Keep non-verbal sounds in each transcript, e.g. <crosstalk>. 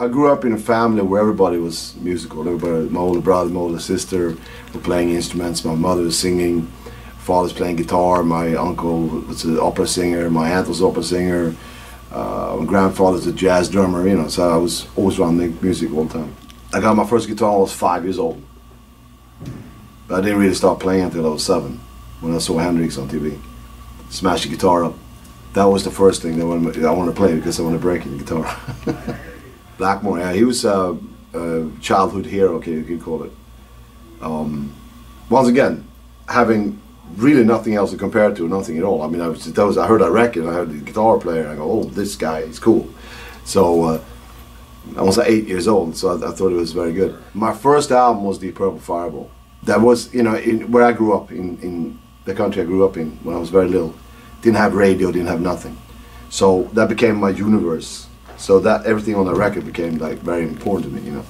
I grew up in a family where everybody was musical. Everybody, my older brother, my older sister were playing instruments. My mother was singing. Father's playing guitar. My uncle was an opera singer. My aunt was an opera singer. Uh, my grandfather's a jazz drummer. You know, so I was always around music all the time. I got my first guitar when I was five years old. But I didn't really start playing until I was seven when I saw Hendrix on TV. Smash the guitar up. That was the first thing that I wanted to play because I wanted to break the guitar. <laughs> Blackmore, yeah, he was a, a childhood hero, okay, you could call it. Um, once again, having really nothing else to compare to, nothing at all. I mean, I was, that was I heard that record, I heard the guitar player, and I go, oh, this guy is cool. So uh, I was eight years old, so I, I, thought it was very good. My first album was the Purple Fireball. That was, you know, in, where I grew up, in, in the country I grew up in when I was very little. Didn't have radio, didn't have nothing. So that became my universe. So that everything on the record became like very important to me, you know.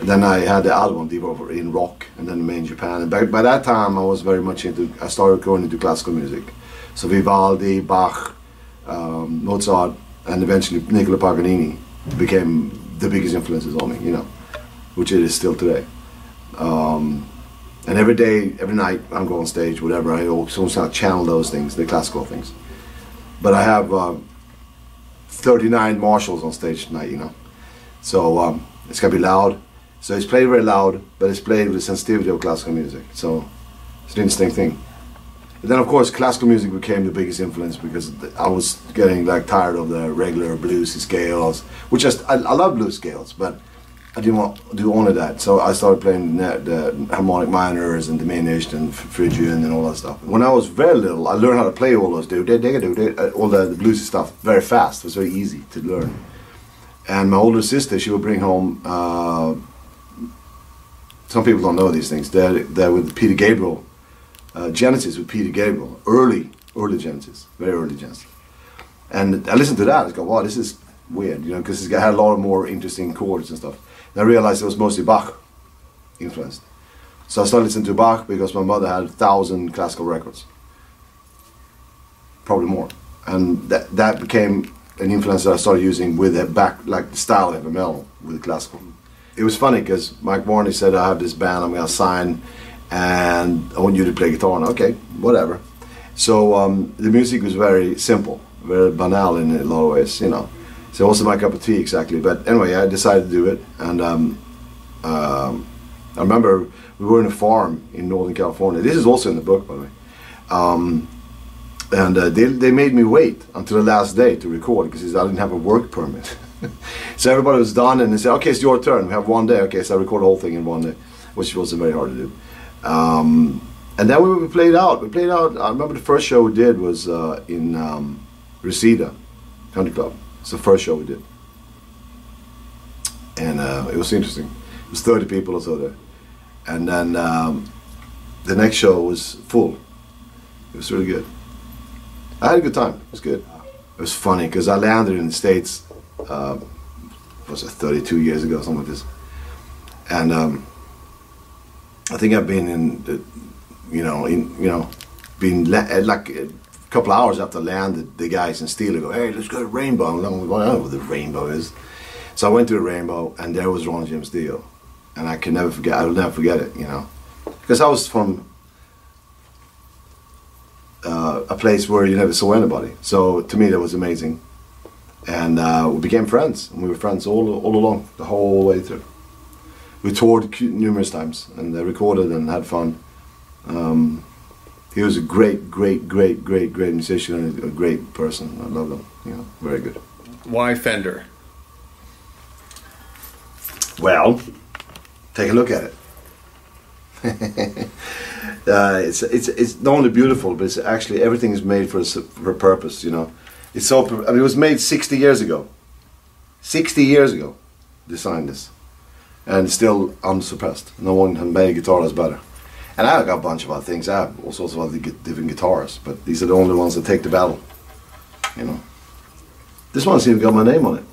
And then I had the album Deep Purple in rock, and then Made in Japan. And by, by that time, I was very much into. I started going into classical music, so Vivaldi, Bach, um, Mozart, and eventually Niccolo Paganini became the biggest influences on me, you know, which it is still today. Um, and every day, every night, I'm going on stage, whatever. I always channel those things, the classical things. But I have. Uh, 39 Marshalls on stage tonight, you know. So um, it's gonna be loud. So it's played very loud, but it's played with the sensitivity of classical music. So it's an interesting thing. But then of course classical music became the biggest influence because I was getting like tired of the regular bluesy scales, which just I, I love blues scales, but I didn't want to do only that. So I started playing the, the harmonic minors and the diminished and Phrygian and all that stuff. When I was very little, I learned how to play all those do do do do all the, the bluesy stuff very fast. It was very easy to learn. And my older sister, she would bring home. Uh, some people don't know these things. They're, they're with Peter Gabriel, uh, Genesis with Peter Gabriel, early, early Genesis, very early Genesis. And I listened to that. I go, wow, this is weird, you know, because it had a lot of more interesting chords and stuff. And I realized it was mostly Bach influenced. So I started listening to Bach because my mother had a thousand classical records, probably more, and that that became an influence that I started using with a back like the style of metal with classical. It was funny because Mike Varney said I have this band I'm gonna sign, and I want you to play guitar. And okay, whatever. So um, the music was very simple, very banal in a lot of ways, you know. So it wasn't my cup of tea exactly. But anyway, I decided to do it, and um, um, I remember we were in a farm in Northern California. This is also in the book, by the way. Um, and uh, they, they made me wait until the last day to record because I didn't have a work permit. <laughs> so everybody was done, and they said, "Okay, it's your turn. We have one day." Okay, so I record the whole thing in one day, which wasn't very hard to do. Um, and then we played out. We played out. I remember the first show we did was uh, in um, Reseda Country Club it's the first show we did. And uh, it was interesting. It was 30 people or so there. And then um, the next show was full. It was really good. I had a good time. It was good. It was funny because I landed in the States, uh, was it 32 years ago, something like this. And um, I think I've been in, the, you know, in, you know, been like couple hours after landed, the guys in Steeler go, "Hey, let's go to Rainbow." I'm like, "I don't know what the Rainbow is." So I went to the Rainbow, and there was Ronnie James Dio, and I can never forget. I'll never forget it, you know, because I was from uh, a place where you never saw anybody. So to me, that was amazing, and uh, we became friends, and we were friends all all along the whole way through. We toured numerous times and they recorded and had fun. Um, he was a great, great, great, great, great musician and a great person. I love him. You know, very good. Why Fender? Well, take a look at it. <laughs> uh, it's it's it's not only beautiful, but it's actually everything is made for a, for a purpose. You know, it's so. I mean, it was made sixty years ago. Sixty years ago, designed this, and still unsurpassed. No one can made a guitar that's better. And I got a bunch of other things. I have all sorts of other different guitars, but these are the only ones that take the battle. You know. This one's even got my name on it.